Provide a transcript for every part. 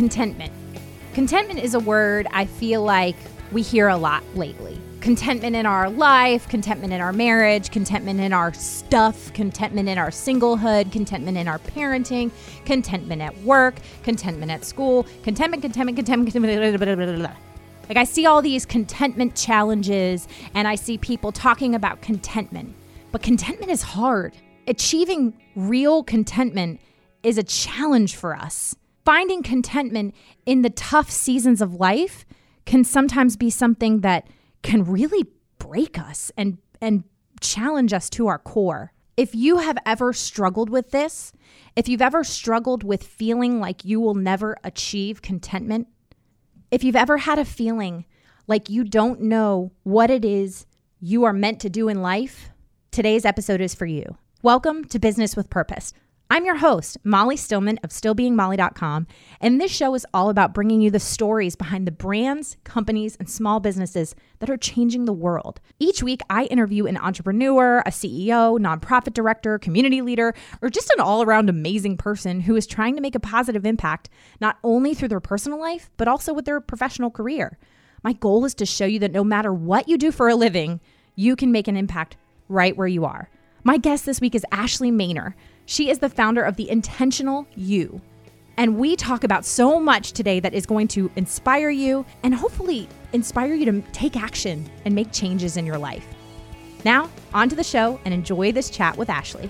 contentment. Contentment is a word I feel like we hear a lot lately. Contentment in our life, contentment in our marriage, contentment in our stuff, contentment in our singlehood, contentment in our parenting, contentment at work, contentment at school, contentment, contentment, contentment, contentment. Blah, blah, blah, like I see all these contentment challenges and I see people talking about contentment. But contentment is hard. Achieving real contentment is a challenge for us. Finding contentment in the tough seasons of life can sometimes be something that can really break us and and challenge us to our core. If you have ever struggled with this, if you've ever struggled with feeling like you will never achieve contentment, if you've ever had a feeling like you don't know what it is you are meant to do in life, today's episode is for you. Welcome to Business with Purpose. I'm your host, Molly Stillman of stillbeingmolly.com, and this show is all about bringing you the stories behind the brands, companies, and small businesses that are changing the world. Each week, I interview an entrepreneur, a CEO, nonprofit director, community leader, or just an all around amazing person who is trying to make a positive impact not only through their personal life, but also with their professional career. My goal is to show you that no matter what you do for a living, you can make an impact right where you are. My guest this week is Ashley Maynor. She is the founder of The Intentional You. And we talk about so much today that is going to inspire you and hopefully inspire you to take action and make changes in your life. Now, on to the show and enjoy this chat with Ashley.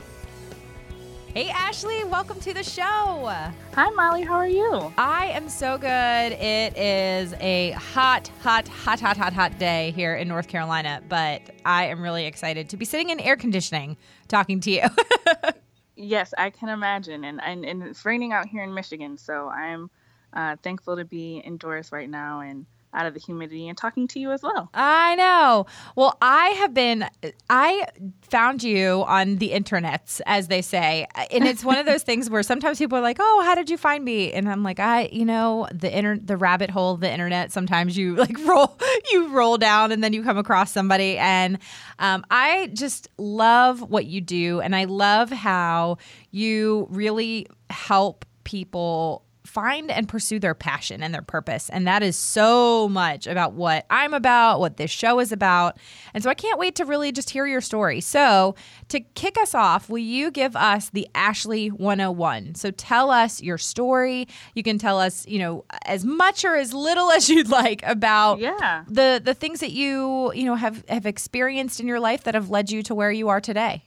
Hey, Ashley, welcome to the show. Hi, Molly. How are you? I am so good. It is a hot, hot, hot, hot, hot, hot day here in North Carolina, but I am really excited to be sitting in air conditioning talking to you. yes, I can imagine. And, and, and it's raining out here in Michigan, so I'm uh, thankful to be indoors right now and out of the humidity and talking to you as well. I know. Well, I have been, I found you on the internets, as they say. And it's one of those things where sometimes people are like, oh, how did you find me? And I'm like, I, you know, the inter- the rabbit hole of the internet, sometimes you like roll, you roll down and then you come across somebody. And um, I just love what you do. And I love how you really help people find and pursue their passion and their purpose. And that is so much about what I'm about, what this show is about. And so I can't wait to really just hear your story. So, to kick us off, will you give us the Ashley 101? So, tell us your story. You can tell us, you know, as much or as little as you'd like about yeah. the the things that you, you know, have have experienced in your life that have led you to where you are today.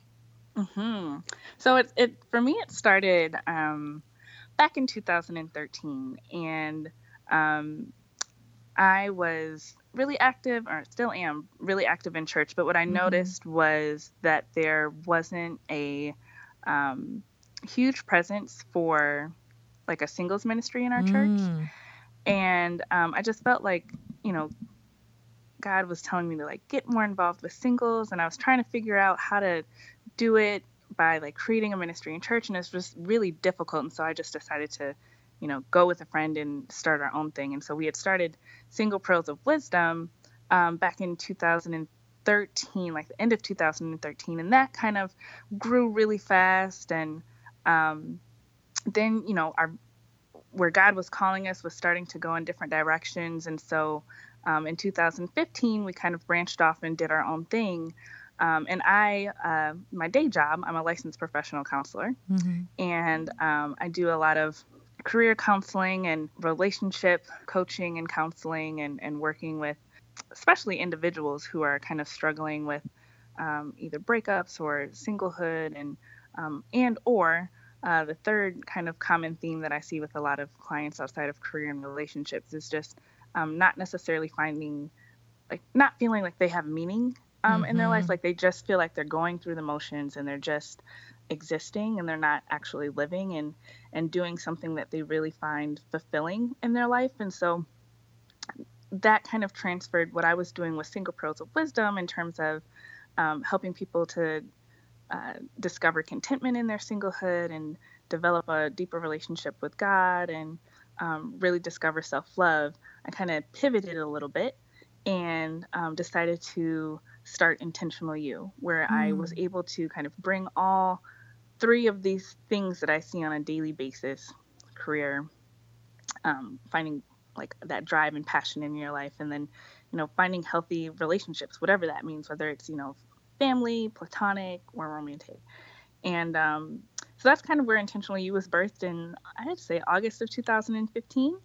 hmm So it it for me it started um back in 2013, and um, I was really active, or still am really active in church. But what I mm-hmm. noticed was that there wasn't a um, huge presence for like a singles ministry in our mm. church, and um, I just felt like you know God was telling me to like get more involved with singles, and I was trying to figure out how to do it by like creating a ministry in church and it's just really difficult and so i just decided to you know go with a friend and start our own thing. And so we had started single pearls of wisdom um, back in 2013 like the end of 2013 and that kind of grew really fast. And um, then you know our where god was calling us was starting to go in different directions. And so um, in 2015 we kind of branched off and did our own thing um, and I, uh, my day job, I'm a licensed professional counselor, mm-hmm. and um, I do a lot of career counseling and relationship coaching and counseling, and, and working with especially individuals who are kind of struggling with um, either breakups or singlehood, and um, and or uh, the third kind of common theme that I see with a lot of clients outside of career and relationships is just um, not necessarily finding like not feeling like they have meaning um, mm-hmm. in their life. Mm-hmm. Like they just feel like they're going through the motions and they're just existing and they're not actually living and and doing something that they really find fulfilling in their life. And so that kind of transferred what I was doing with single pearls of wisdom in terms of um, helping people to uh, discover contentment in their singlehood and develop a deeper relationship with God and um, really discover self love. I kind of pivoted a little bit and um, decided to start intentional you where mm. i was mm. able to kind of bring all three of these things that i see on a daily basis career um, finding like that drive and passion in your life, and then you know finding healthy relationships, whatever that means, whether it's you know family, platonic, or romantic. And um, so that's kind of where Intentional You was birthed in, I'd say August of 2015.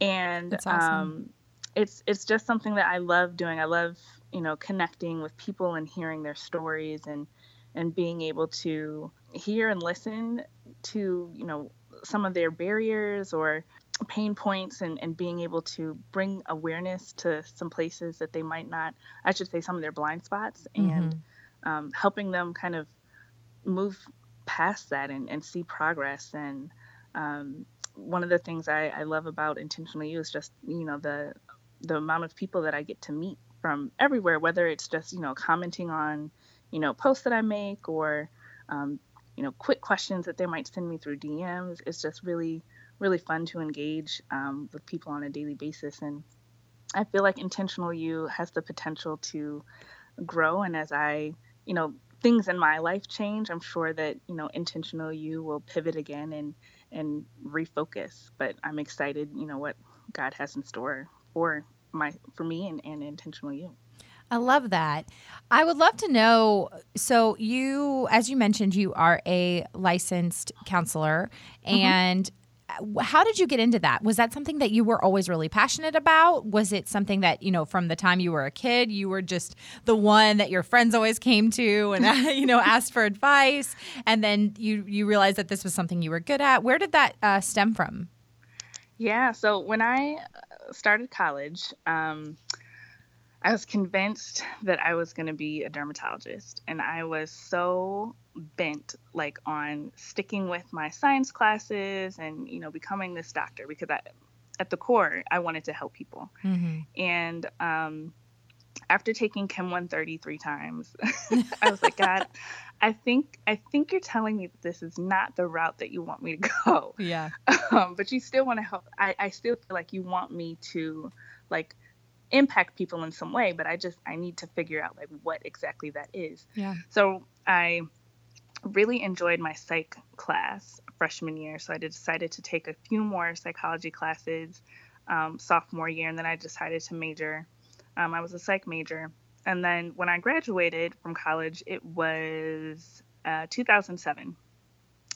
And awesome. um, it's it's just something that I love doing. I love you know connecting with people and hearing their stories and and being able to hear and listen to you know some of their barriers or pain points and, and being able to bring awareness to some places that they might not i should say some of their blind spots mm-hmm. and um, helping them kind of move past that and, and see progress and um, one of the things I, I love about Intentional You is just you know the the amount of people that I get to meet from everywhere, whether it's just you know commenting on you know posts that I make or um, you know quick questions that they might send me through DMs. It's just really really fun to engage um, with people on a daily basis, and I feel like intentional you has the potential to grow. And as I you know things in my life change, I'm sure that you know intentional you will pivot again and and refocus. But I'm excited, you know what God has in store for my for me and, and intentional you. I love that. I would love to know. So, you, as you mentioned, you are a licensed counselor, mm-hmm. and how did you get into that? Was that something that you were always really passionate about? Was it something that, you know, from the time you were a kid, you were just the one that your friends always came to and, you know, asked for advice? And then you, you realized that this was something you were good at. Where did that uh, stem from? Yeah. So when I uh, started college, um, I was convinced that I was going to be a dermatologist. And I was so bent like on sticking with my science classes and you know becoming this doctor because I, at the core I wanted to help people. Mm-hmm. And um, after taking Chem 130 three times, I was like, God, I think I think you're telling me that this is not the route that you want me to go. Yeah. Um, but you still want to help. I, I still feel like you want me to like impact people in some way, but I just I need to figure out like what exactly that is. Yeah. So I really enjoyed my psych class freshman year, so I decided to take a few more psychology classes um, sophomore year, and then I decided to major. Um, I was a psych major, and then when I graduated from college, it was uh, 2007.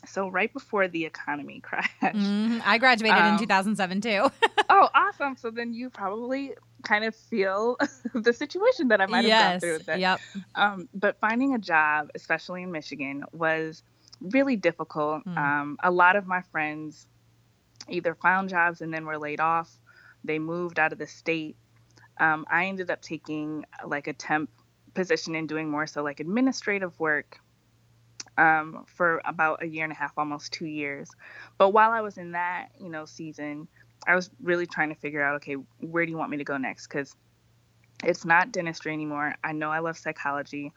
So right before the economy crashed. Mm, I graduated um, in 2007 too. oh, awesome! So then you probably kind of feel the situation that I might have yes, gone through. With that. Yep. Um, but finding a job, especially in Michigan, was really difficult. Mm. Um, a lot of my friends either found jobs and then were laid off. They moved out of the state. Um, I ended up taking like a temp position and doing more so like administrative work um, for about a year and a half, almost two years. But while I was in that, you know, season, I was really trying to figure out, okay, where do you want me to go next? Because it's not dentistry anymore. I know I love psychology.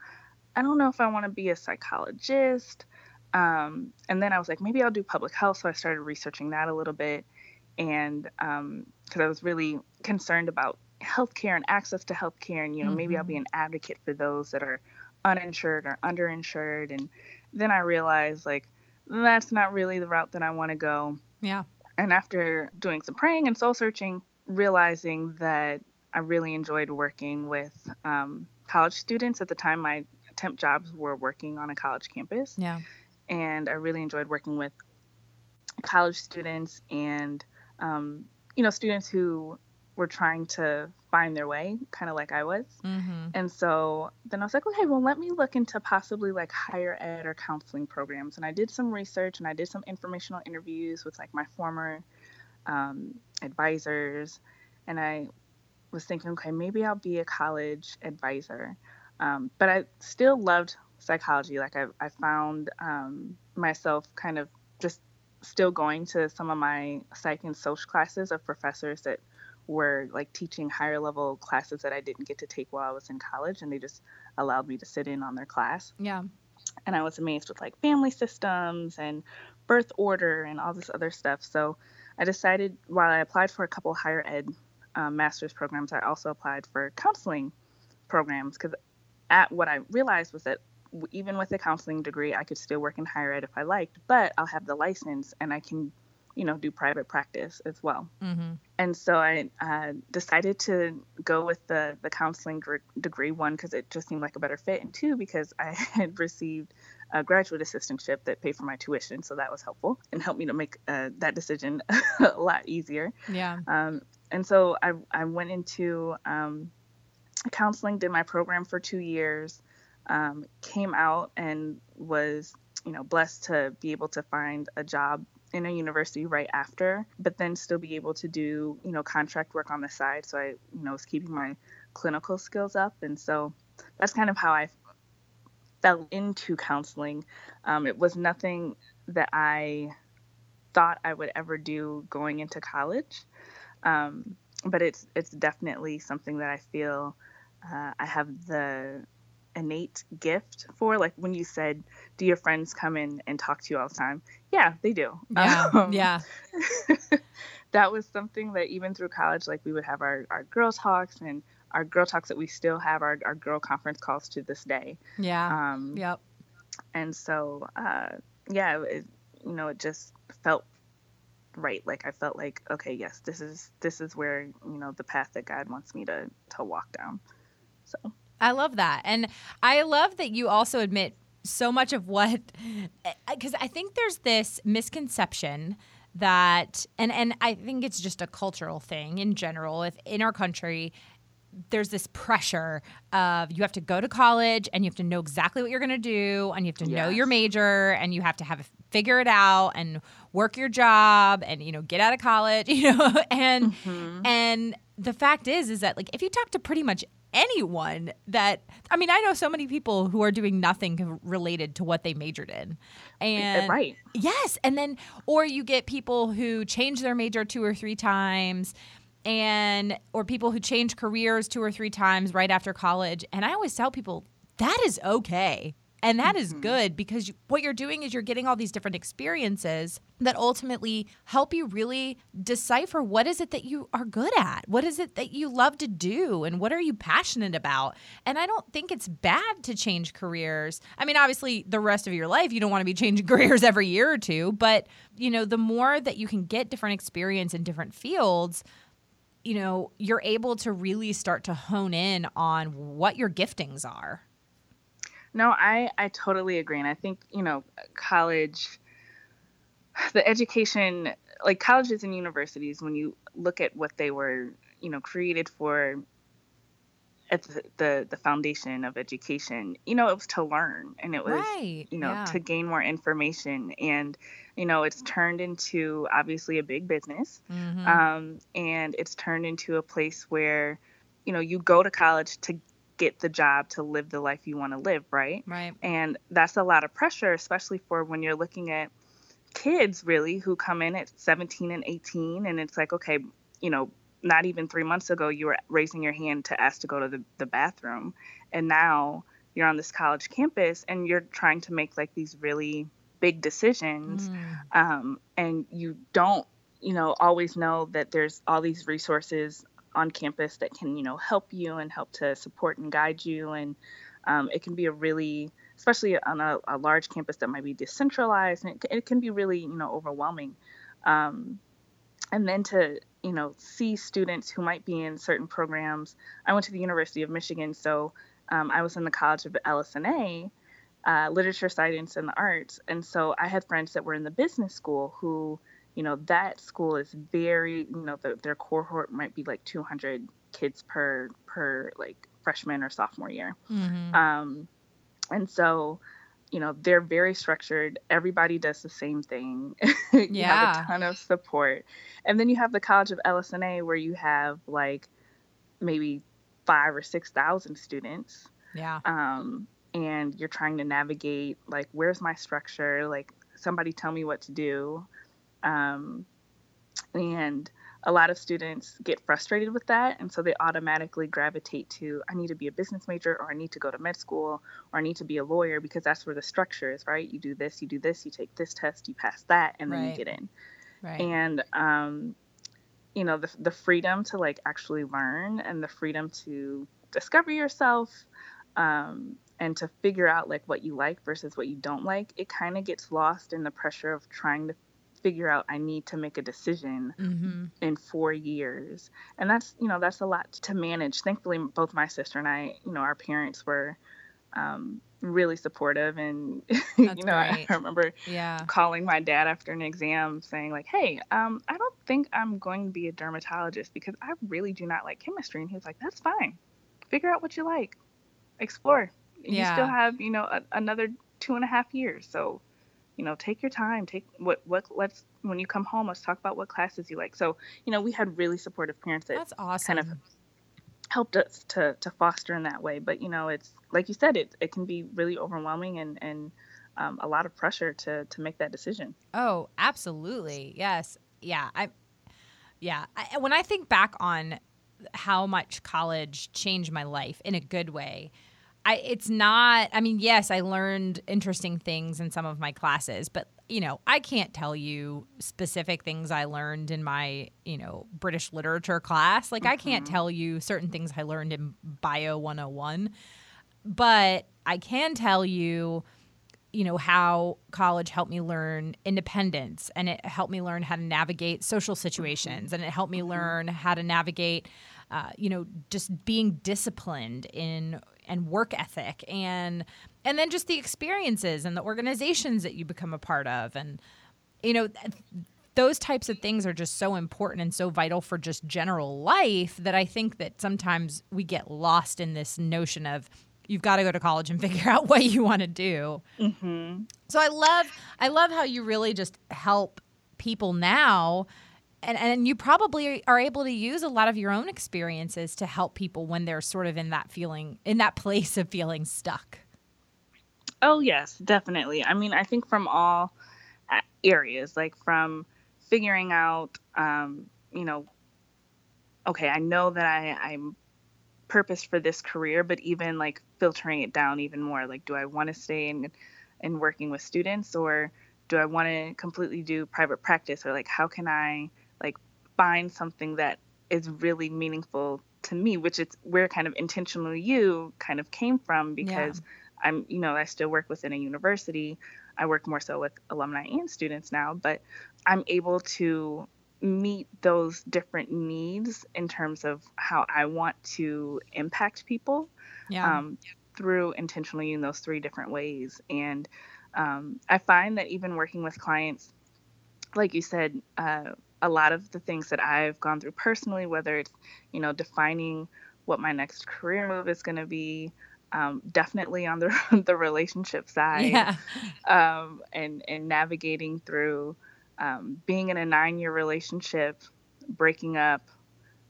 I don't know if I want to be a psychologist. Um, and then I was like, maybe I'll do public health. So I started researching that a little bit. And because um, I was really concerned about healthcare and access to healthcare, and you know, mm-hmm. maybe I'll be mm-hmm. an advocate for those that are uninsured or underinsured. And then I realized, like, that's not really the route that I want to go. Yeah. And after doing some praying and soul searching, realizing that I really enjoyed working with um, college students. At the time, my temp jobs were working on a college campus. Yeah. And I really enjoyed working with college students and, um, you know, students who were trying to find their way, kind of like I was. Mm-hmm. And so then I was like, okay, well, let me look into possibly like higher ed or counseling programs. And I did some research and I did some informational interviews with like my former um, advisors. And I was thinking, okay, maybe I'll be a college advisor. Um, but I still loved psychology. Like I, I found um, myself kind of just still going to some of my psych and social classes of professors that were like teaching higher level classes that I didn't get to take while I was in college, and they just allowed me to sit in on their class. Yeah. And I was amazed with like family systems and birth order and all this other stuff. So I decided while I applied for a couple higher ed um, master's programs, I also applied for counseling programs because at what I realized was that even with a counseling degree, I could still work in higher ed if I liked, but I'll have the license and I can you know, do private practice as well. Mm-hmm. And so I uh, decided to go with the, the counseling degree, one, because it just seemed like a better fit, and two, because I had received a graduate assistantship that paid for my tuition. So that was helpful and helped me to make uh, that decision a lot easier. Yeah. Um, and so I, I went into um, counseling, did my program for two years, um, came out and was, you know, blessed to be able to find a job in a university right after, but then still be able to do, you know, contract work on the side. So I, you know, was keeping my clinical skills up. And so that's kind of how I fell into counseling. Um, it was nothing that I thought I would ever do going into college. Um, but it's it's definitely something that I feel uh, I have the innate gift for. Like when you said, "Do your friends come in and talk to you all the time?" Yeah, they do. Yeah, um, yeah. that was something that even through college, like we would have our our girl talks and our girl talks that we still have our our girl conference calls to this day. Yeah. Um, yep. And so, uh, yeah, it, you know, it just felt right like i felt like okay yes this is this is where you know the path that god wants me to to walk down so i love that and i love that you also admit so much of what because i think there's this misconception that and and i think it's just a cultural thing in general if in our country there's this pressure of you have to go to college and you have to know exactly what you're going to do and you have to yes. know your major and you have to have figure it out and work your job and you know get out of college you know and mm-hmm. and the fact is is that like if you talk to pretty much anyone that I mean I know so many people who are doing nothing related to what they majored in. And right. Yes, and then or you get people who change their major two or three times and or people who change careers two or three times right after college and I always tell people that is okay. And that mm-hmm. is good because you, what you're doing is you're getting all these different experiences that ultimately help you really decipher what is it that you are good at? What is it that you love to do? And what are you passionate about? And I don't think it's bad to change careers. I mean, obviously, the rest of your life, you don't want to be changing careers every year or two. But, you know, the more that you can get different experience in different fields, you know, you're able to really start to hone in on what your giftings are. No, I I totally agree, and I think you know college, the education, like colleges and universities, when you look at what they were, you know, created for, at the the, the foundation of education, you know, it was to learn, and it was right. you know yeah. to gain more information, and you know it's turned into obviously a big business, mm-hmm. um, and it's turned into a place where you know you go to college to get the job to live the life you want to live, right? Right. And that's a lot of pressure, especially for when you're looking at kids really who come in at 17 and 18 and it's like, okay, you know, not even three months ago you were raising your hand to ask to go to the, the bathroom and now you're on this college campus and you're trying to make like these really big decisions mm. um, and you don't you know always know that there's all these resources on campus that can you know help you and help to support and guide you. And um, it can be a really especially on a, a, large campus that might be decentralized and it, it can be really you know overwhelming. Um, and then to you know see students who might be in certain programs. I went to the university of michigan so um, i was in the college of ls&a uh, literature science and the arts. And so i had friends that were in the business school who you know that school is very you know the, their cohort might be like 200 kids per per like freshman or sophomore year. Mm-hmm. um, and so you know they're very structured. Everybody does the same thing. You yeah. have a ton of support. And then you have the college of ls&a where you have like maybe five or six thousand students. Yeah. Um, and you're trying to navigate like where's my structure? Like somebody tell me what to do um, and a lot of students get frustrated with that. And so they automatically gravitate to, I need to be a business major, or I need to go to med school, or I need to be a lawyer because that's where the structure is, right? You do this, you do this, you take this test, you pass that, and then right. you get in. Right. And, um, you know, the, the freedom to like actually learn and the freedom to discover yourself um, and to figure out like what you like versus what you don't like, it kind of gets lost in the pressure of trying to figure out I need to make a decision mm-hmm. in four years. And that's, you know, that's a lot to manage. Thankfully, both my sister and I, you know, our parents were um, really supportive. And, you know, I, I remember yeah. calling my dad after an exam saying, like, hey, um, I don't think I'm going to be a dermatologist because I really do not like chemistry. And he was like, that's fine. Figure out what you like, explore. Yeah. You still have, you know, a, another two and a half years. So, you know, take your time. Take what what let's when you come home, let's talk about what classes you like. So, you know, we had really supportive parents that That's awesome. kind of helped us to to foster in that way. But you know, it's like you said, it it can be really overwhelming and and um, a lot of pressure to to make that decision. Oh, absolutely. Yes. Yeah. I. Yeah. I, when I think back on how much college changed my life in a good way, I, it's not i mean yes i learned interesting things in some of my classes but you know i can't tell you specific things i learned in my you know british literature class like mm-hmm. i can't mm-hmm. tell you certain things i learned in bio 101 but i can tell you you know how college helped me learn independence and it helped me learn how to navigate social situations mm-hmm. and it helped me mm-hmm. learn how to navigate uh, you know just being disciplined in and work ethic and and then just the experiences and the organizations that you become a part of and you know those types of things are just so important and so vital for just general life that I think that sometimes we get lost in this notion of you've got to go to college and figure out what you want to do. Mm-hmm. So I love I love how you really just help people now and and you probably are able to use a lot of your own experiences to help people when they're sort of in that feeling in that place of feeling stuck. Oh yes definitely. I mean i think from all areas like from figuring out um, you know okay i know that i i'm purpose for this career but even like filtering it down even more like do i want to stay in in working with students or do i want to completely do private practice? Or like how can i like find something that is really meaningful to me, which is where kind of intentional you kind of came from because yeah. I'm, you know, I still work within a university. I work more so with alumni and students now, but I'm able to meet those different needs in terms of how I want to impact people yeah. um, through Intentional You in those three different ways. And um, I find that even working with clients, like you said, uh, a lot of the things that I've gone through personally, whether it's, you know, defining what my next career move is going to be, um, definitely on the the relationship side, yeah. um, and and navigating through um, being in a nine year relationship, breaking up,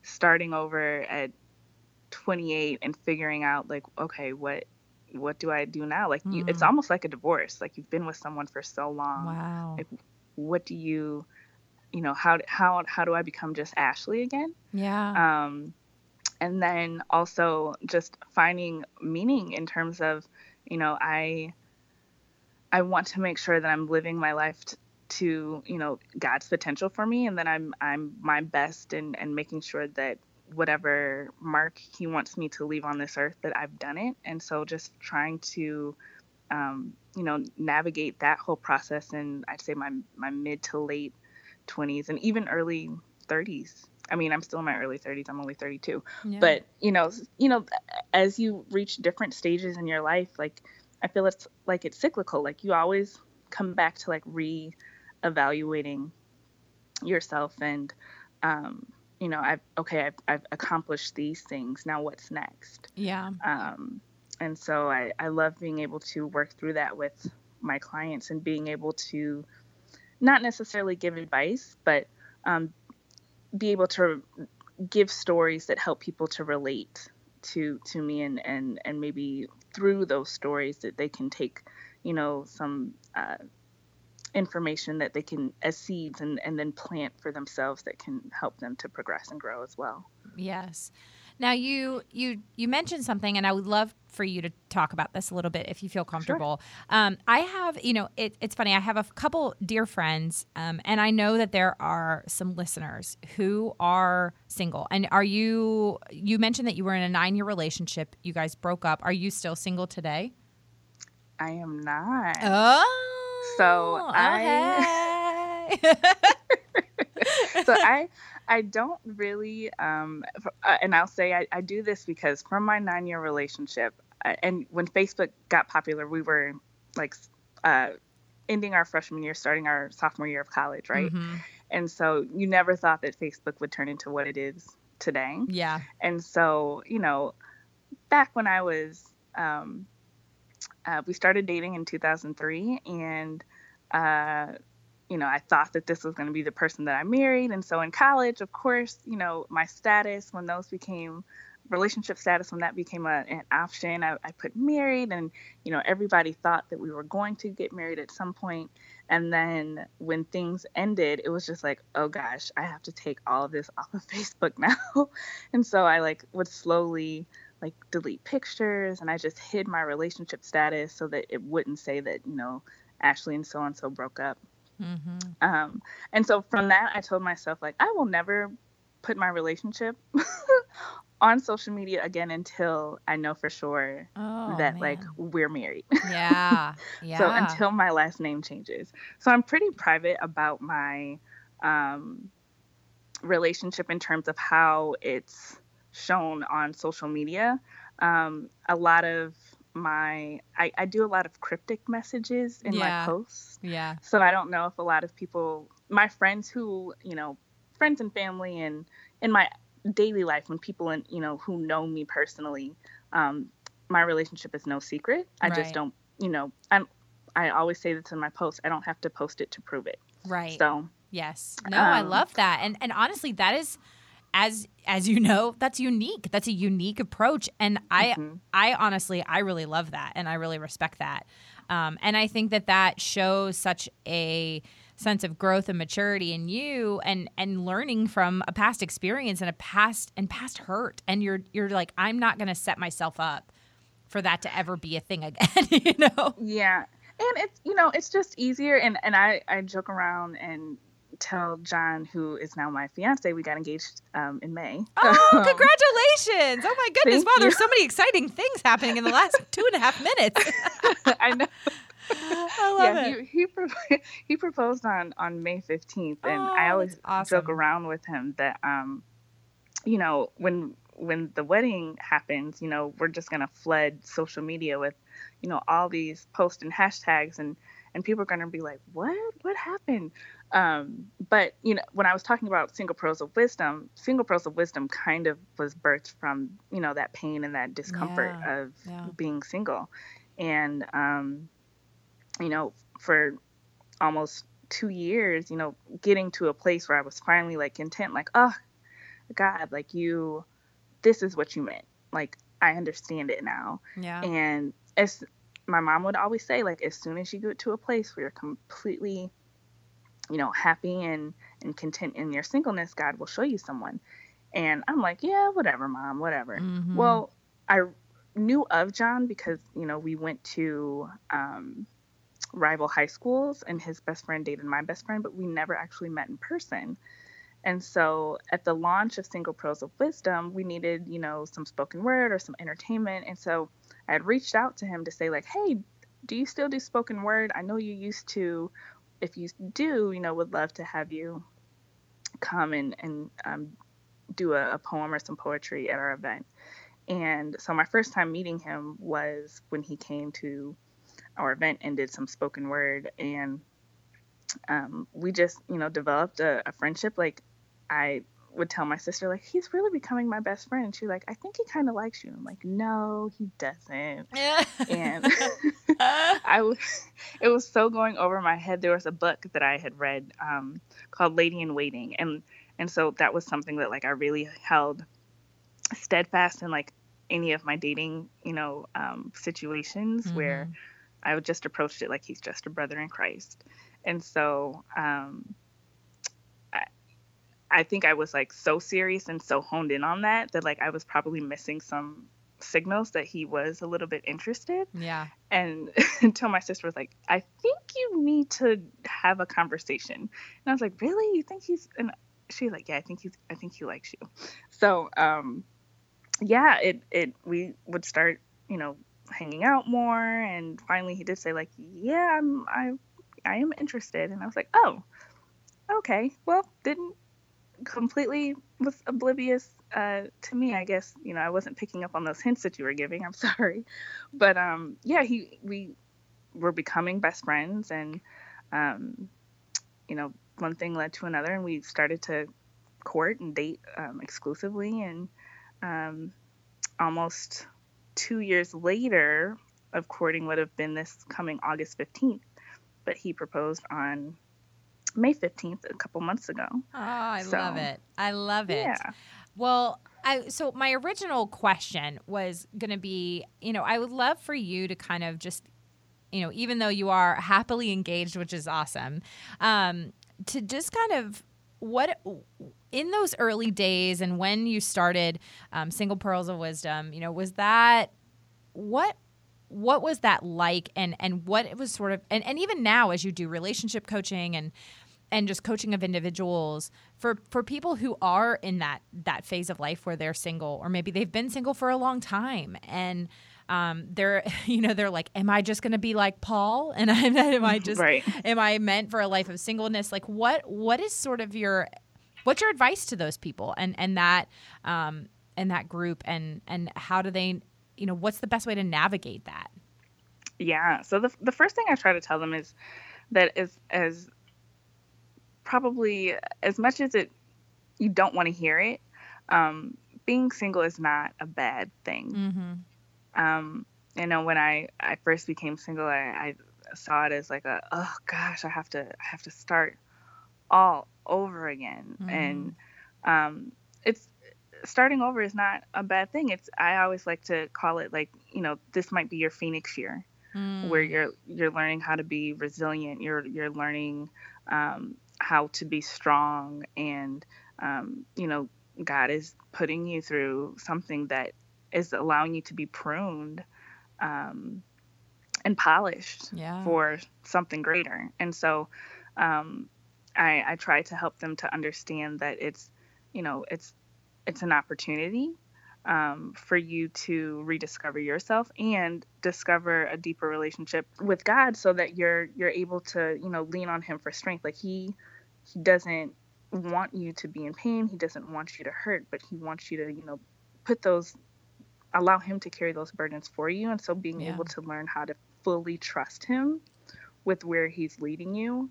starting over at 28, and figuring out like, okay, what what do I do now? Like, mm. you, it's mm. almost like a divorce. Like you've been with someone for so long. Wow. Like, what do you you know how how how do I become just Ashley again? Yeah. Um, and then also just finding meaning in terms of you know I I want to make sure that I'm living my life t- to you know God's potential for me, and then I'm I'm my best and and making sure that whatever mark He wants me to leave on this earth that I've done it, and so just trying to um, you know navigate that whole process and I'd say my my mid to late 20s and even early 30s. I mean, I'm still in my early 30s. I'm only 32. Yeah. But, you know, you know, as you reach different stages in your life, like I feel it's like it's cyclical. Like you always come back to like re-evaluating yourself and um you know, I've okay, I've, I've accomplished these things. Now what's next? Yeah. Um, and so I, I love being able to work through that with my clients and being able to not necessarily give advice, but um, be able to give stories that help people to relate to to me and and and maybe through those stories that they can take you know some uh, information that they can as seeds and and then plant for themselves that can help them to progress and grow as well. Yes now you you you mentioned something, and I would love for you to talk about this a little bit if you feel comfortable. Sure. Um, I have, you know, it, it's funny. I have a couple dear friends, um, and I know that there are some listeners who are single. And are you? You mentioned that you were in a nine-year relationship. You guys broke up. Are you still single today? I am not. Oh, so I. so I I don't really um uh, and I'll say I, I do this because from my nine year relationship uh, and when Facebook got popular, we were like uh, ending our freshman year, starting our sophomore year of college, right? Mm-hmm. And so you never thought that Facebook would turn into what it is today. Yeah. And so, you know, back when I was, um, uh, we started dating in 2003, and, uh, you know, I thought that this was going to be the person that I married. And so in college, of course, you know, my status, when those became relationship status when that became a, an option I, I, put married and you know everybody thought that we were going to get married at some point. and then when things ended it was just like oh gosh i have to take all of this off of facebook now and so i like would slowly like delete pictures and i just hid my relationship status so that it wouldn't say that you know ashley and so and so broke up mm-hmm. um, and so from that i told myself like i will never put my relationship on social media again until I know for sure oh, that man. like we're married. Yeah. Yeah. so until my last name changes. So I'm pretty private about my um, relationship in terms of how it's shown on social media. Um, a lot of my I, I do a lot of cryptic messages in yeah. my posts. Yeah. So I don't know if a lot of people my friends who, you know, friends and family and in my daily life when people and you know who know me personally um my relationship is no secret i right. just don't you know i'm i always say this in my post i don't have to post it to prove it right so yes no um, i love that and and honestly that is as as you know that's unique that's a unique approach and i mm-hmm. i honestly i really love that and i really respect that um, and i think that that shows such a sense of growth and maturity in you and and learning from a past experience and a past and past hurt and you're you're like I'm not going to set myself up for that to ever be a thing again, you know. Yeah. And it's you know, it's just easier and and I I joke around and tell John, who is now my fiance, we got engaged um, in May. Oh, congratulations! Oh my goodness! Wow, you. there's so many exciting things happening in the last two and a half minutes. I know. I love yeah, it. He he, he proposed on on May fifteenth, and oh, I always awesome. joke around with him that um, you know, when when the wedding happens, you know, we're just gonna flood social media with, you know, all these posts and hashtags, and and people are gonna be like, what what happened? Um, but you know, when I was talking about single pearls of wisdom, single pearls of wisdom kind of was birthed from you know that pain and that discomfort yeah. of yeah. being single, and um, you know, for almost two years, you know, getting to a place where I was finally like content, like, oh, God, like you, this is what you meant. Like, I understand it now. Yeah. And as my mom would always say, like, as soon as you get to a place where you're completely, you know, happy and, and content in your singleness, God will show you someone. And I'm like, yeah, whatever, mom, whatever. Mm-hmm. Well, I knew of John because, you know, we went to, um, rival high schools, and his best friend dated my best friend, but we never actually met in person. And so at the launch of Single Pearls of Wisdom, we needed, you know, some spoken word or some entertainment. And so I had reached out to him to say, like, hey, do you still do spoken word? I know you used to. If you do, you know, would love to have you come and, and um, do a, a poem or some poetry at our event. And so my first time meeting him was when he came to our event and did some spoken word and um, we just you know developed a, a, friendship like i would tell my sister like he's really becoming my best friend and she's like i think he kind of likes you i'm like no he doesn't yeah. and i was it was so going over my head there was a book that i had read um, called lady in waiting and and so that was something that like i really held steadfast in like any of my dating you know um, situations mm-hmm. where I would just approached it like he's just a brother in Christ. And so um, I think I was like so serious and so honed in on that that like I was probably missing some signals that he was a little bit interested. Yeah. And until my sister was like, I think you need to have a conversation. And I was like, Really? You think he's and she's like, Yeah, I think he's I think he likes you. So um yeah, it it we would start, you know, hanging out more and finally he did say like yeah i'm i i am interested and i was like oh okay, well, didn't completely was oblivious uh, to me. I guess you know I wasn't picking up on those hints that you were giving. I'm sorry, but um, yeah, he we were becoming best friends, and um, you know one thing led to another, and we started to court and date um, exclusively, and um, almost two years later of courting would have been this coming August 15th, but he proposed on May 15th, a couple months ago. Oh, I so, love it. I love it. Yeah. Well, I, so my original question was going to be, you know, I would love for you to kind of just, you know, even though you are happily engaged, which is awesome, um, to just kind of what in those early days and when you started um, single pearls of wisdom you know was that what what was that like and and what it was sort of and, and even now as you do relationship coaching and and just coaching of individuals for for people who are in that that phase of life where they're single or maybe they've been single for a long time and um, they're you know they're like am i just going to be like paul? And I, am i just right. am i meant for a life of singleness? Like what what is sort of your what's your advice to those people and and that um and that group and and how do they you know what's the best way to navigate that? Yeah. So the, the first thing i try to tell them is that is as probably as much as it you don't want to hear it um, being single is not a bad thing mm-hmm. um, you know when i i first became single I, I saw it as like a oh gosh i have to i have to start all over again mm-hmm. and um, it's starting over is not a bad thing. It's I always like to call it like you know this might be your phoenix year, mm. where you're you're learning how to be resilient. You're you're learning um, how to be strong, and um, you know God is putting you through something that is allowing you to be pruned um, and polished yeah. for something greater. And so um, I, I try to help them to understand that it's you know it's it's an opportunity um, for you to rediscover yourself and discover a deeper relationship with God, so that you're you're able to you know lean on Him for strength. Like He He doesn't want you to be in pain. He doesn't want you to hurt, but He wants you to you know put those allow Him to carry those burdens for you. And so being yeah. able to learn how to fully trust Him with where He's leading you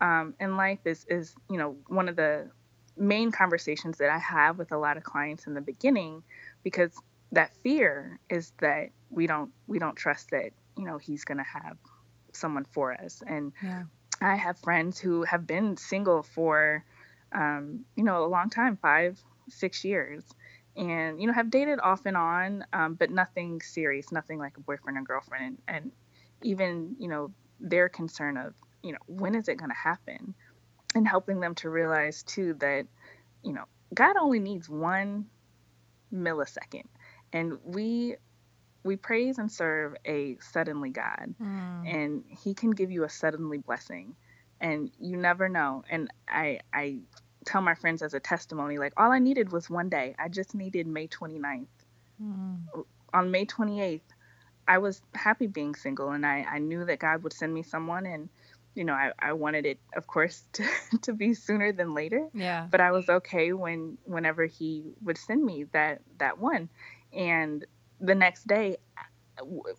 um, in life is is you know one of the main conversations that I have with a lot of clients in the beginning because that fear is that we don't we don't trust that you know he's going to have someone for us and yeah. I have friends who have been single for um, you know a long time five six years. And you know have dated off and on um, but nothing serious nothing like a boyfriend and girlfriend. And, and even you know their concern of you know when is it going to happen? And helping them to realize too that you know god only needs one millisecond. And we we praise and serve a suddenly god mm. and he can give you a suddenly blessing and you never know and i i tell my friends as a testimony like all i needed was one day i just needed may 29th mm. on may 28th i was happy being single and i i knew that god would send me someone and you know, I, I wanted it, of course, to, to be sooner than later. Yeah. But I was okay when whenever he would send me that that one, and the next day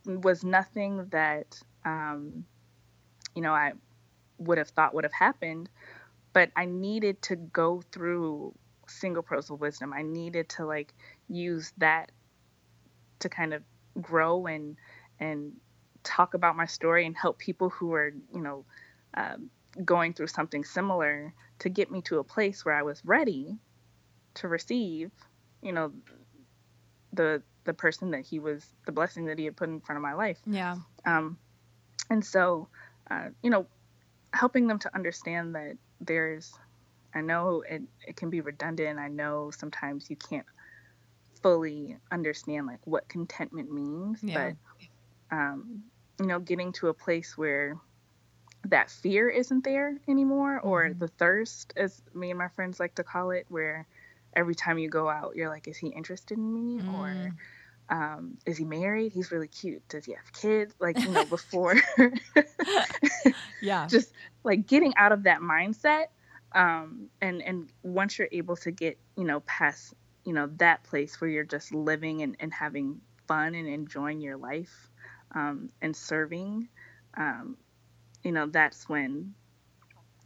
was nothing that um, you know I would have thought would have happened, but I needed to go through single pearls of wisdom. I needed to like use that to kind of grow and and talk about my story and help people who are you know um, going through something similar to get me to a place where I was ready to receive, you know, the the person that he was, the blessing that he had put in front of my life. Yeah. Um, and so, uh, you know, helping them to understand that there's, I know it it can be redundant. I know sometimes you can't fully understand like what contentment means, yeah. but um, you know, getting to a place where that fear isn't there anymore or mm-hmm. the thirst as me and my friends like to call it where every time you go out you're like is he interested in me? Mm. or um, is he married? He's really cute. Does he have kids? Like you know before. Yeah. Just like getting out of that mindset um, and and once you're able to get you know past you know that place where you're just living and, and having fun and enjoying your life um, and serving um, you know that's when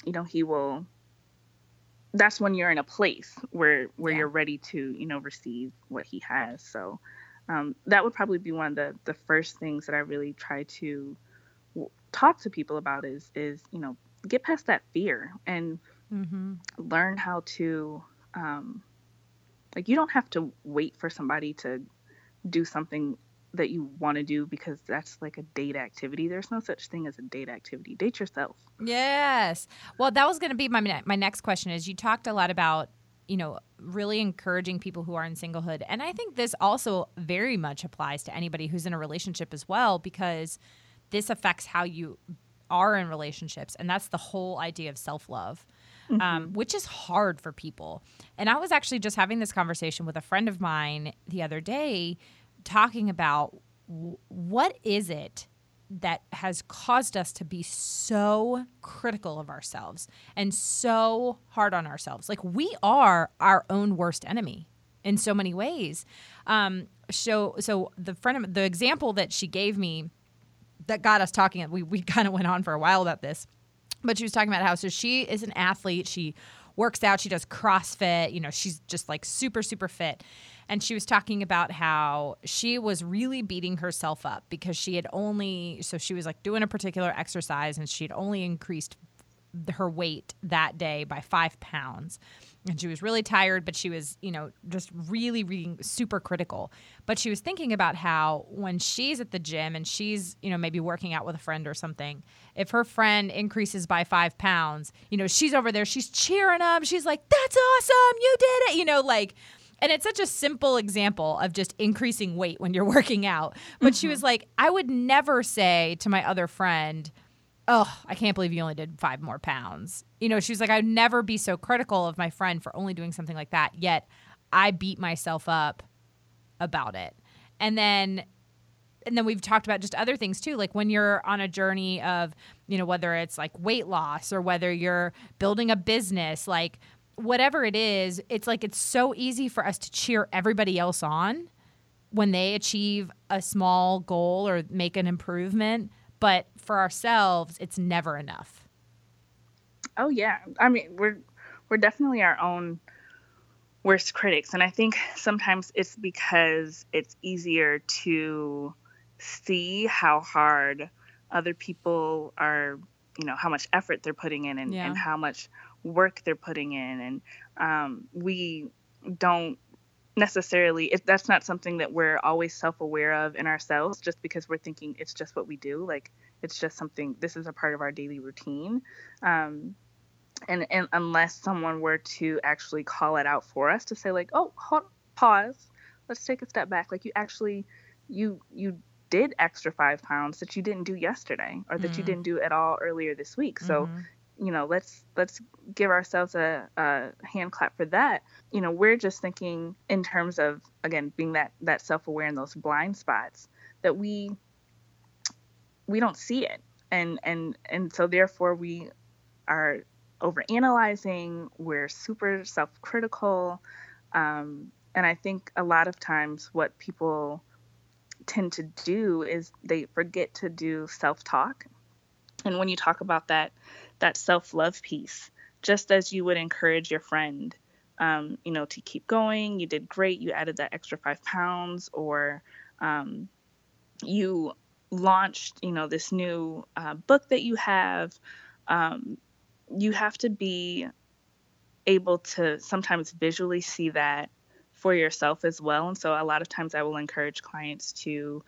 you know he will that's when you're in a place where where yeah. you're ready to you know receive what he has so um, that would probably be one of the the first things that i really try to w- talk to people about is is you know get past that fear and mm-hmm. learn how to um, like you don't have to wait for somebody to do something that you want to do because that's like a date activity. There's no such thing as a date activity. Date yourself. Yes. Well, that was going to be my my next question. Is you talked a lot about you know really encouraging people who are in singlehood, and I think this also very much applies to anybody who's in a relationship as well because this affects how you are in relationships, and that's the whole idea of self love. Um, mm-hmm. Um, which is hard for people. And I was actually just having this conversation with a friend of mine the other day talking about what is it that has caused us to be so critical of ourselves and so hard on ourselves. Like we are our own worst enemy in so many ways. Um, so, so the friend, of, the example that she gave me that got us talking, we we kind of went on for a while about this, but she was talking about how so she is an athlete. She works out. She does CrossFit. You know, she's just like super super fit and she was talking about how she was really beating herself up because she had only so she was like doing a particular exercise and she had only increased her weight that day by five pounds. And she was really tired but she was you know just really really super critical. But she was thinking about how when she's at the gym and she's you know maybe working out with a friend or something if her friend increases by five pounds you know she's over there she's cheering them she's like that's awesome. You did it. You know like and it's such a simple example of just increasing weight when you're working out. But mm-hmm. she was like, I would never say to my other friend, Oh, I can't believe you only did five more pounds. You know, she was like, I'd never be so critical of my friend for only doing something like that. Yet I beat myself up about it. And then and then we've talked about just other things too like when you're on a journey of you know whether it's like weight loss or whether you're building a business like whatever it is, it's like it's so easy for us to cheer everybody else on when they achieve a small goal or make an improvement, but for ourselves, it's never enough. Oh yeah. I mean, we're we're definitely our own worst critics, and I think sometimes it's because it's easier to see how hard other people are, you know, how much effort they're putting in and, yeah. and how much work they're putting in and um, we don't necessarily it, that's not something that we're always self-aware of in ourselves just because we're thinking it's just what we do like it's just something this is a part of our daily routine um, and and unless someone were to actually call it out for us to say like oh hold, pause let's take a step back like you actually you you did extra five pounds that you didn't do yesterday or that mm. you didn't do at all earlier this week so mm-hmm you know let's let's give ourselves a, a, hand clap for that. You know we're just thinking in terms of again being that that self-aware in those blind spots that we we don't see it. And and and so therefore we are over analyzing we're super self-critical um, and i think a lot of times what people tend to do is they forget to do self-talk. And when you talk about that that self love piece, just as you would encourage your friend, um, you know, to keep going. You did great. You added that extra five pounds, or um, you launched, you know, this new uh, book that you have. Um, you have to be able to sometimes visually see that for yourself as well. And so a lot of times I will encourage clients to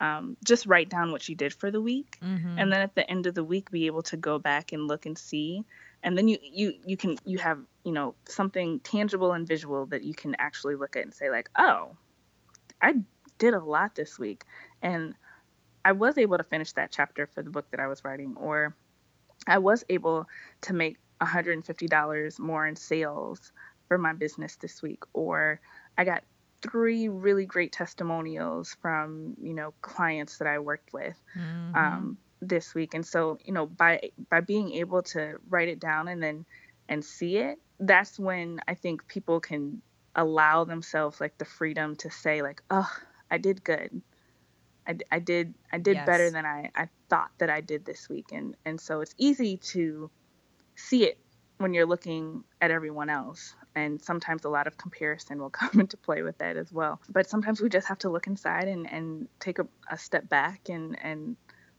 um, just write down what you did for the week mm-hmm. and then at the end of the week be able to go back and look and see and then you you you can you have you know something tangible and visual that you can actually look at and say like oh i did a lot this week and i was able to finish that chapter for the book that i was writing or i was able to make $150 more in sales for my business this week or i got three really great testimonials from you know clients that I worked with mm-hmm. um, this week, and so you know by by being able to write it down and then and see it, that's when I think people can allow themselves like the freedom to say like, "Oh, I did good. I, I did I did yes. better than I, I thought that I did this week." And and so it's easy to see it when you're looking at everyone else. And sometimes a lot of comparison will come into play with that as well. But sometimes we just have to look inside and, and take a, a step back and, and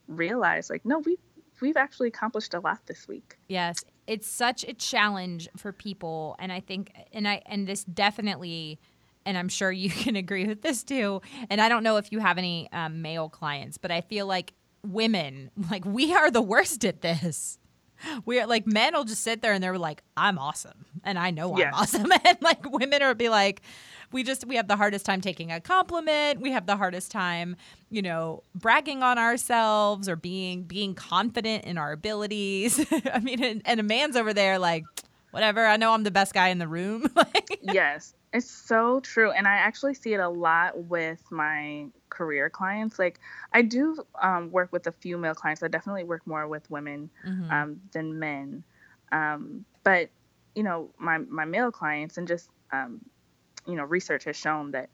realize like, no, we we've actually accomplished a lot this week. Yes, it's such a challenge for people, and I think, and I, and this definitely, and I'm sure you can agree with this too. And I don't know if you have any um, male clients, but I feel like women, like we are the worst at this. We're like men will just sit there and they're like, "I'm awesome," and I know I'm awesome, and like women are be like, we just we have the hardest time taking a compliment. We have the hardest time, you know, bragging on ourselves or being being confident in our abilities. I mean, and, and a man's over there like, whatever. I know I'm the best guy in the room. yes, it's so true, and I actually see it a lot with my career clients. Like I do um, work with a few male clients. I definitely work more with women mm-hmm. um, than men. Um, but you know, my my male clients and just um, you know research has shown that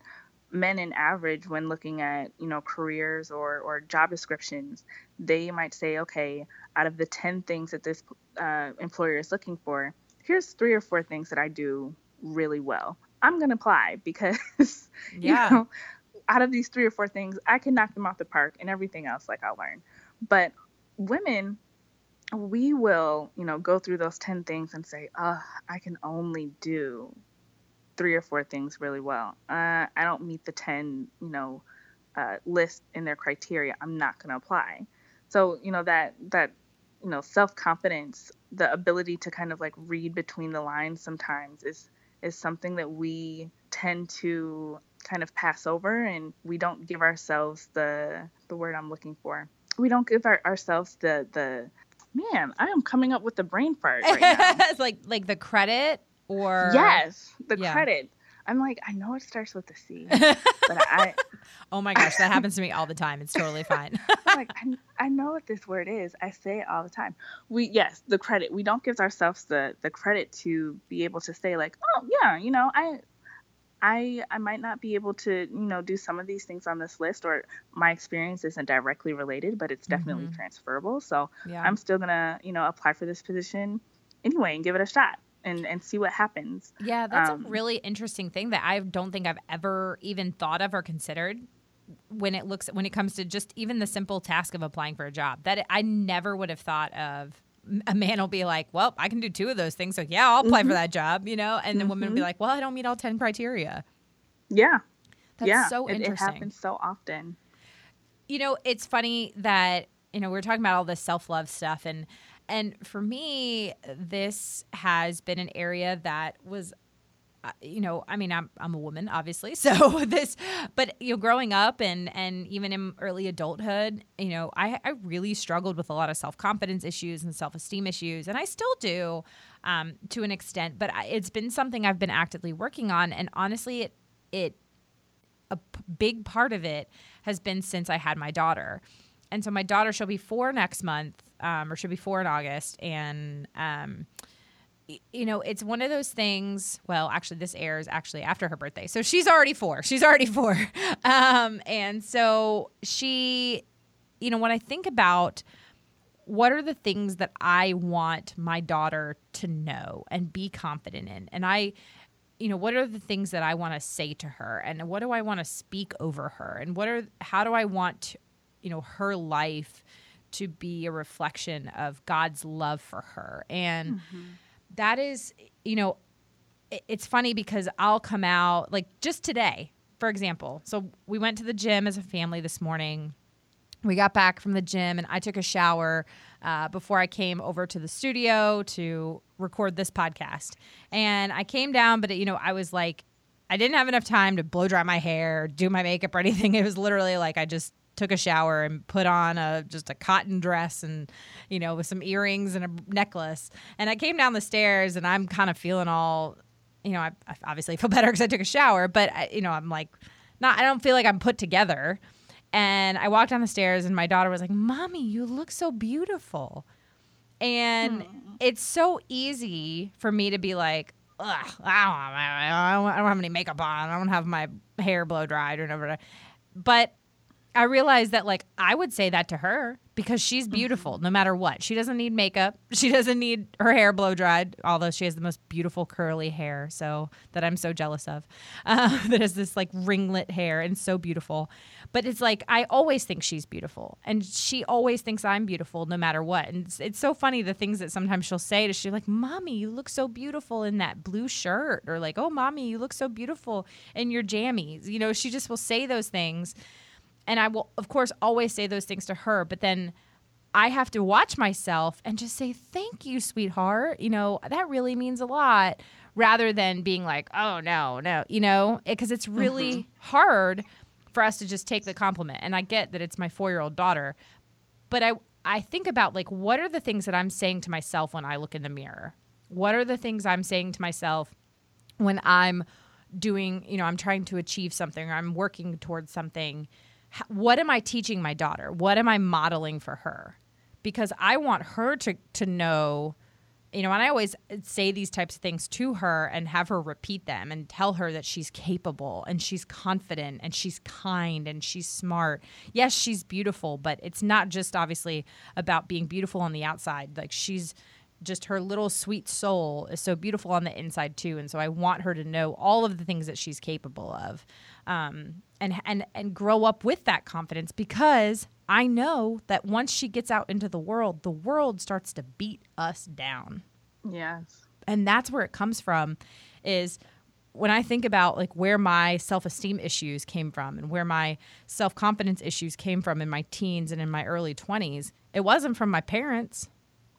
men in average when looking at you know careers or or job descriptions they might say okay out of the 10 things that this uh, employer is looking for here's three or four things that i do really well i'm going to apply because yeah. you know out of these three or four things i can knock them off the park and everything else like i'll learn but women we will you know go through those 10 things and say oh i can only do three or four things really well. Uh, I don't meet the 10, you know, uh, list in their criteria. I'm not going to apply. So, you know, that, that, you know, self confidence, the ability to kind of like read between the lines sometimes is, is something that we tend to kind of pass over and we don't give ourselves the, the word I'm looking for. We don't give our, ourselves the, the, man, I am coming up with the brain fart right now. it's like, like the credit or yes, the yeah. credit. I'm like, I know it starts with a C, but I. oh my gosh, that happens to me all the time. It's totally fine. like, I, I know what this word is. I say it all the time. We yes, the credit. We don't give ourselves the the credit to be able to say like, oh yeah, you know, I. I, I might not be able to you know do some of these things on this list or my experience isn't directly related but it's definitely mm-hmm. transferable so yeah. i'm still gonna you know apply for this position anyway and give it a shot and and see what happens. Yeah, that's um, a really interesting thing that I don't think I've ever even thought of or considered when it looks when it comes to just even the simple task of applying for a job. That I never would have thought of. A man will be like, "Well, I can do two of those things, so yeah, I'll apply mm-hmm. for that job," you know, and mm-hmm. the woman will be like, "Well, I don't meet all ten criteria." Yeah, that's yeah. so interesting. It, it happens so often. You know, it's funny that you know we we're talking about all this self love stuff, and and for me, this has been an area that was you know, I mean, I'm I'm a woman, obviously. So this, but you know, growing up and and even in early adulthood, you know, I I really struggled with a lot of self confidence issues and self esteem issues, and I still do, um, to an extent. But I, it's been something I've been actively working on, and honestly, it it a p- big part of it has been since I had my daughter, and so my daughter she'll be four next month, um, or should be four in August, and um, you know, it's one of those things. Well, actually, this airs actually after her birthday, so she's already four. She's already four, um, and so she, you know, when I think about what are the things that I want my daughter to know and be confident in, and I you know what are the things that i want to say to her and what do i want to speak over her and what are how do i want you know her life to be a reflection of God's love for her. And mm-hmm. That is, you know, it's funny because I'll come out like just today, for example. So we went to the gym as a family this morning. We got back from the gym and I took a shower uh, before I came over to the studio to record this podcast. And I came down, but, it, you know, I was like, I didn't have enough time to blow dry my hair, do my makeup or anything. It was literally like I just took a shower and put on a just a cotton dress and you know with some earrings and a necklace and i came down the stairs and i'm kind of feeling all you know i, I obviously feel better because i took a shower but I, you know i'm like not i don't feel like i'm put together and i walked down the stairs and my daughter was like mommy you look so beautiful And Hmm. it's so easy for me to be like, Ugh, I don't, I don't, I don't have any makeup on. I don't have my hair blow dried or whatever. But I realized that like I would say that to her because she's beautiful no matter what. She doesn't need makeup. She doesn't need her hair blow dried, although she has the most beautiful curly hair. So that I'm so jealous of. Uh, that has this like ringlet hair and so beautiful. But it's like I always think she's beautiful, and she always thinks I'm beautiful no matter what. And it's, it's so funny the things that sometimes she'll say to she like, "Mommy, you look so beautiful in that blue shirt," or like, "Oh, mommy, you look so beautiful in your jammies." You know, she just will say those things and I will, of course, always say those things to her. But then I have to watch myself and just say, "Thank you, sweetheart." You know that really means a lot, rather than being like, "Oh no, no," you know, because it's really mm-hmm. hard for us to just take the compliment. And I get that it's my four-year-old daughter, but I I think about like what are the things that I'm saying to myself when I look in the mirror? What are the things I'm saying to myself when I'm doing, you know, I'm trying to achieve something or I'm working towards something? What am I teaching my daughter? What am I modeling for her? Because I want her to to know you know, and I always say these types of things to her and have her repeat them and tell her that she's capable and she's confident and she's kind and she's smart. Yes, she's beautiful, but it's not just obviously about being beautiful on the outside. Like she's just her little sweet soul is so beautiful on the inside too. And so I want her to know all of the things that she's capable of. Um, and and and grow up with that confidence because I know that once she gets out into the world, the world starts to beat us down. Yes. And that's where it comes from is when I think about like where my self-esteem issues came from and where my self-confidence issues came from in my teens and in my early 20s, it wasn't from my parents.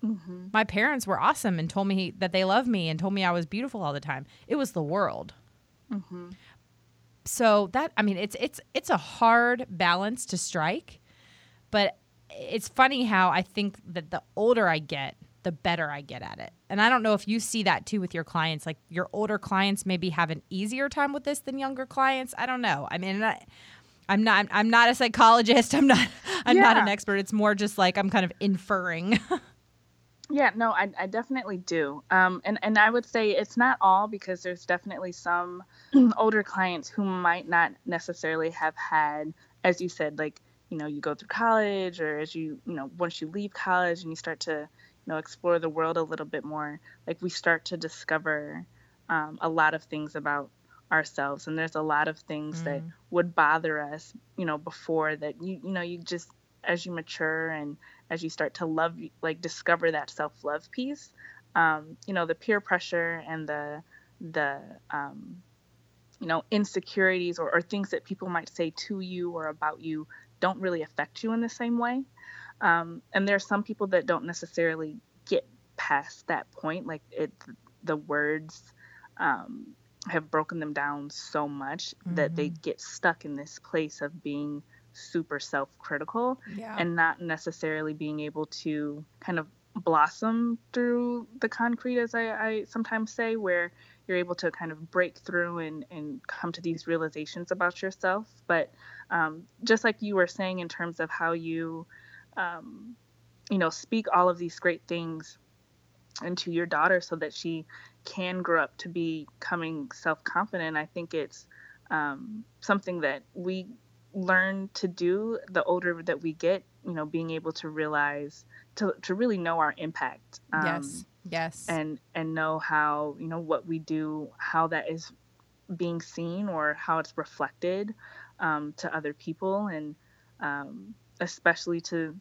Mm-hmm. My parents were awesome and told me that they loved me and told me I was beautiful all the time. It was the world mm-hmm. So that i mean it's it's it's a hard balance to strike but it's funny how i think that the older i get the better i get at it. And i don't know if you see that too with your clients like your older clients maybe have an easier time with this than younger clients. I don't know. I mean I, i'm not i'm not a psychologist. I'm not i'm not an expert. It's more just like i'm kind of inferring Yeah, no, I, I definitely do. Um, and, and I would say it's not all because there's definitely some older clients who might not necessarily have had, as you said, like, you know, you go through college or as you, you know, once you leave college and you start to, you know, explore the world a little bit more, like we start to discover um, a lot of things about ourselves. And there's a lot of things that would bother us, you know, before that you, you know, you just, as you mature and as you start to love like discover that self-love piece um, you know the peer pressure and the the um, you know insecurities or, or things that people might say to you or about you don't really affect you in the same way. Um, and there are some people that don't necessarily get past that point like it the words um, have broken them down so much that they get stuck in this place of being super self-critical yeah. and not necessarily being able to kind of blossom through the concrete as I, I sometimes say where you're able to kind of break through and, and come to these realizations about yourself. But um, just like you were saying in terms of how you um, you know speak all of these great things into your daughter so that she can grow up to be becoming self-confident i think it's um, something that we learn to do the older that we get you know being able to realize to, to really know our impact um, yes yes. and and know how you know what we do how that is being seen or how it's reflected um, to other people and um, especially to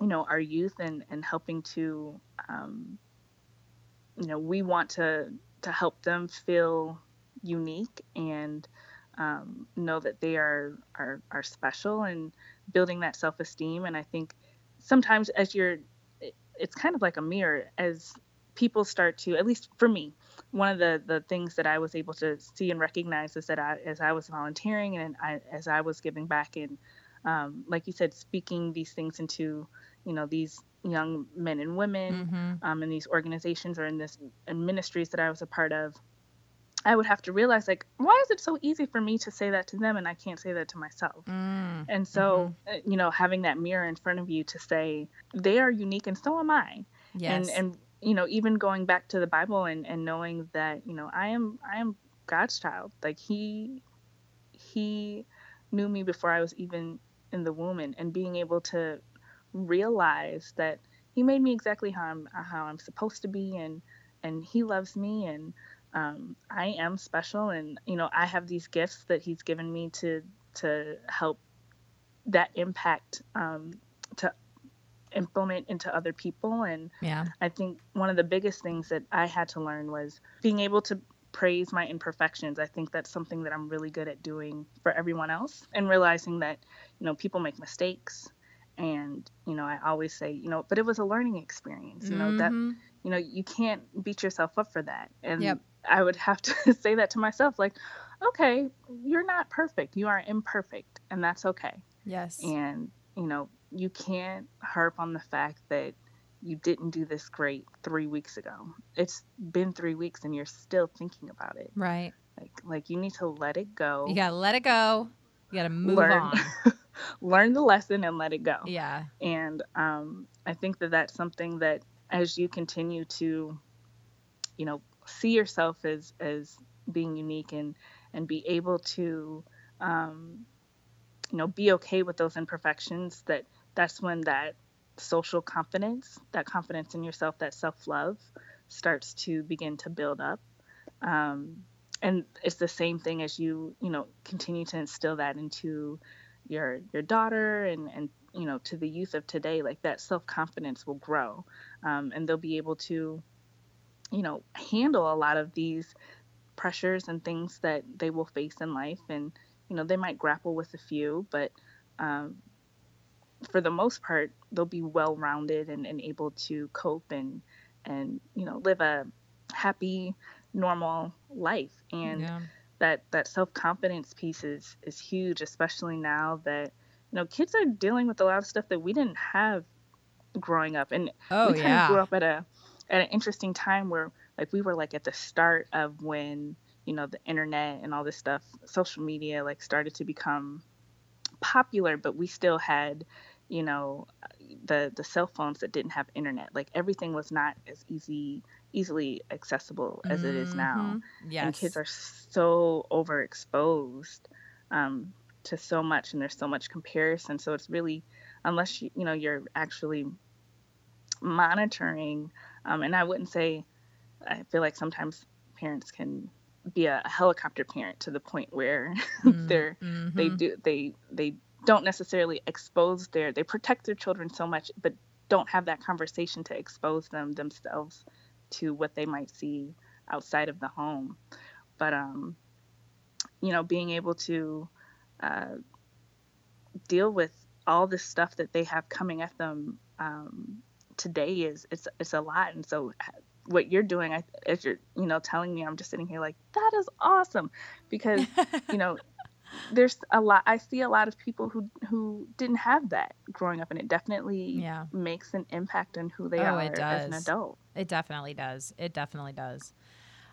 you know our youth and and helping to um, you know we want to to help them feel unique and um, know that they are, are are special and building that self-esteem and i think sometimes as you're it- it's kind of like a mirror as people start to at least for me one of the the things that i was able to see and recognize is that I, as i was volunteering and I, as i was giving back and um, like you said speaking these things into you know these young men and women Mhm. um, in these organizations or in this in ministries that i was a part of i would have to realize like why is it so easy for me to say that to them and i can't say that to myself Mm. and so, uh, you know, having that mirror in front of you to say they are unique and so am I. Yes. And and you know, even going back to the Bible and, and knowing that, you know, I am I am God's child. Like he he knew me before I was even in the womb and, and being able to realize that he made me exactly how I'm how I'm supposed to be and and he loves me and um, I am special and you know I have these gifts that he's given me to to help that impact um, to implement into other people and yeah I think one of the biggest things that I had to learn was being able to praise my imperfections. I think that's something that I'm really good at doing for everyone else and realizing that, you know, people make mistakes and, you know, I always say, you know, but it was a learning experience, you know, mm-hmm. that you know, you can't beat yourself up for that. And yep. I would have to say that to myself like, okay, you're not perfect. You are imperfect and that's okay. Yes. And, you know, you can't harp on the fact that you didn't do this great three weeks ago. It's been three weeks and you're still thinking about it. Right. Like like you need to let it go. You gotta let it go. You gotta move learn, on. learn the lesson and let it go. Yeah. And um, I think that that's something that as you continue to, you know, see yourself as as being unique and and be able to, um, you know, be okay with those imperfections. That that's when that social confidence, that confidence in yourself, that self love starts to begin to build up. Um, and it's the same thing as you, you know, continue to instill that into your your daughter and and you know to the youth of today. Like that self confidence will grow, um, and they'll be able to, you know, handle a lot of these pressures and things that they will face in life. And you know, they might grapple with a few, but um, for the most part, they'll be well rounded and, and able to cope and and you know live a happy, normal life. And yeah. that that self confidence piece is is huge, especially now that you know kids are dealing with a lot of stuff that we didn't have growing up. And oh, we kind yeah. of grew up at a at an interesting time where like we were like at the start of when you know the internet and all this stuff social media like started to become popular but we still had you know the the cell phones that didn't have internet like everything was not as easy easily accessible as mm-hmm. it is now mm-hmm. yes. and kids are so overexposed um, to so much and there's so much comparison so it's really unless you you know you're actually monitoring um, and i wouldn't say i feel like sometimes parents can be a helicopter parent to the point where mm-hmm. they're mm-hmm. they do they they don't necessarily expose their they protect their children so much but don't have that conversation to expose them themselves to what they might see outside of the home but um you know being able to uh, deal with all this stuff that they have coming at them um, today is it's it's a lot. And so what you're doing I, as you're you know telling me i'm just sitting here like that is awesome. Because you know there's a lot i see a lot of people who who didn't have that growing up and it definitely yeah. makes an impact on who they oh, are as an adult. It definitely does. It definitely does.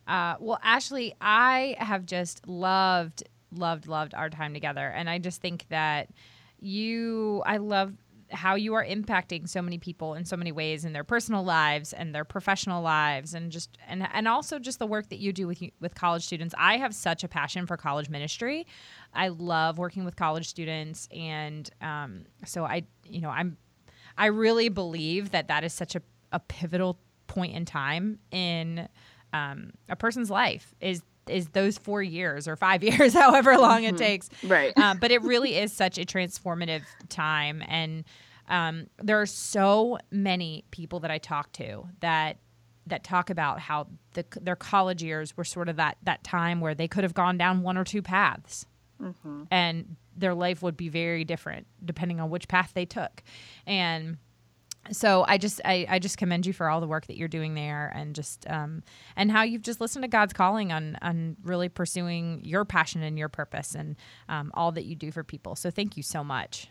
Uh, well ashley i have just loved loved loved our time together. And i just think that you i love how you are impacting so many people in so many ways in their personal lives and their professional lives and just and and also just the work that you do with with college students. I have such a passion for college ministry. I love working with college students and um, so I you know I'm I really believe that that is such a, a pivotal point in time in um, a person's life is is those four years or five years, however long mm-hmm. it takes. Right. Um, but it really is such a transformative time. And um, there are so many people that I talk to that that talk about how the, their college years were sort of that that time where they could have gone down one or two paths, mm-hmm. and their life would be very different depending on which path they took, and so I just I, I just commend you for all the work that you're doing there and just um, and how you've just listened to God's calling on on really pursuing your passion and your purpose and um, all that you do for people. So thank you so much.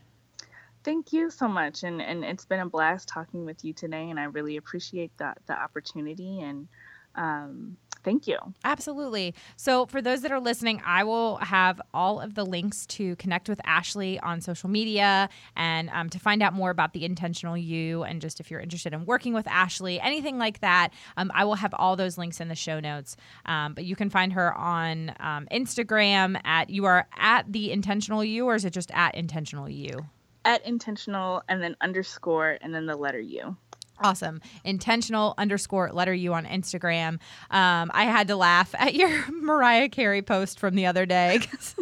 Thank you so much, and and it's been a blast talking with you today, and I really appreciate that the opportunity and. Um, Thank you. Absolutely. So, for those that are listening, I will have all of the links to connect with Ashley on social media and um, to find out more about the Intentional You and just if you're interested in working with Ashley, anything like that. Um, I will have all those links in the show notes. Um, but you can find her on um, Instagram at you are at the intentional you, or is it just at intentional you? At intentional and then underscore and then the letter U. Awesome. Intentional underscore letter U on Instagram. Um, I had to laugh at your Mariah Carey post from the other day because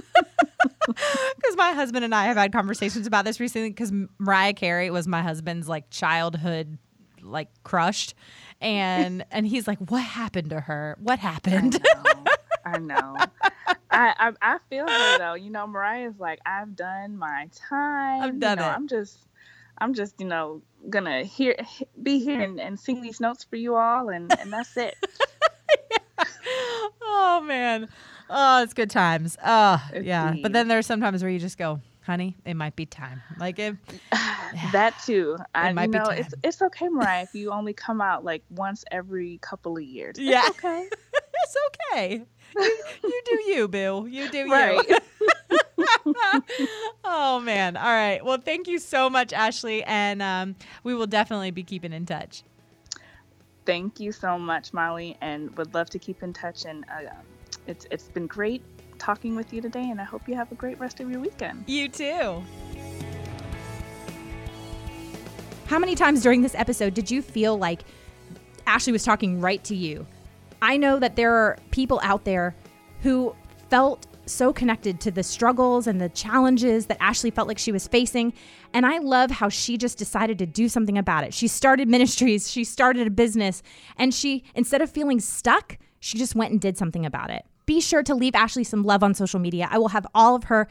my husband and I have had conversations about this recently because Mariah Carey was my husband's like childhood like crushed. And and he's like what happened to her? What happened? I know, I, I, I feel her though. You know mariah's like i've done my time. I've done you know, it. I'm just i'm just you know gonna hear be here and, and sing these notes for you all and and that's it. Yeah. oh man. Oh it's good times. Oh yeah. But then there's sometimes where you just go honey it might be time. Like it that too. I might know it's it's okay mariah if you only come out like once every couple of years. Yeah. it's okay. It's okay. You, you do you bill you do right. you oh man. All right. Well, thank you so much, Ashley, and um, we will definitely be keeping in touch. Thank you so much, Molly, and would love to keep in touch. And uh, it's it's been great talking with you today, and I hope you have a great rest of your weekend. You too. How many times during this episode did you feel like Ashley was talking right to you? I know that there are people out there who felt so connected to the struggles and the challenges that Ashley felt like she was facing. And I love how she just decided to do something about it. She started ministries, she started a business, and she, instead of feeling stuck, she just went and did something about it. Be sure to leave Ashley some love on social media. I will have all of her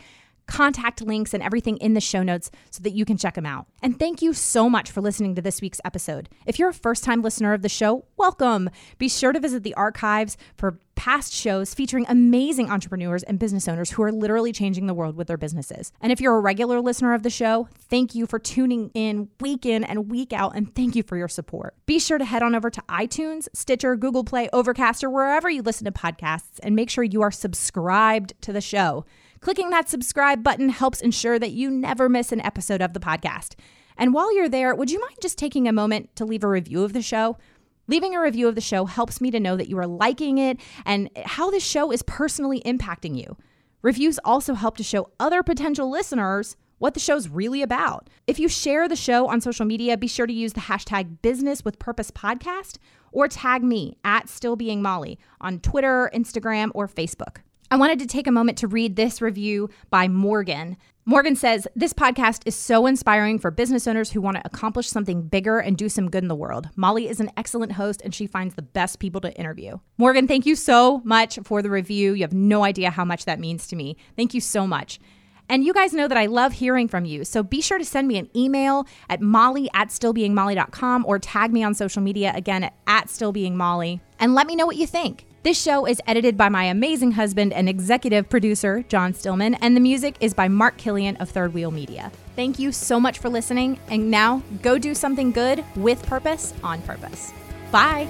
contact links and everything in the show notes so that you can check them out. And thank you so much for listening to this week's episode. If you're a first time listener of the show, welcome. Be sure to visit the archives for past shows featuring amazing entrepreneurs and business owners who are literally changing the world with their businesses. And if you're a regular listener of the show, thank you for tuning in week in and week out, and thank you for your support. Be sure to head on over to iTunes, Stitcher, Google Play, Overcast, or wherever you listen to podcasts, and make sure you are subscribed to the show. Clicking that subscribe button helps ensure that you never miss an episode of the podcast. And while you're there, would you mind just taking a moment to leave a review of the show? Leaving a review of the show helps me to know that you are liking it and how this show is personally impacting you. Reviews also help to show other potential listeners what the show's really about. If you share the show on social media, be sure to use the hashtag business with purpose podcast or tag me at still being Molly on Twitter, Instagram, or Facebook. I wanted to take a moment to read this review by Morgan. Morgan says, This podcast is so inspiring for business owners who want to accomplish something bigger and do some good in the world. Molly is an excellent host and she finds the best people to interview. Morgan, thank you so much for the review. You have no idea how much that means to me. Thank you so much. And you guys know that I love hearing from you. So be sure to send me an email at molly at stillbeingmolly.com or tag me on social media again at, at stillbeingmolly and let me know what you think. This show is edited by my amazing husband and executive producer, John Stillman, and the music is by Mark Killian of Third Wheel Media. Thank you so much for listening, and now go do something good with purpose on purpose. Bye.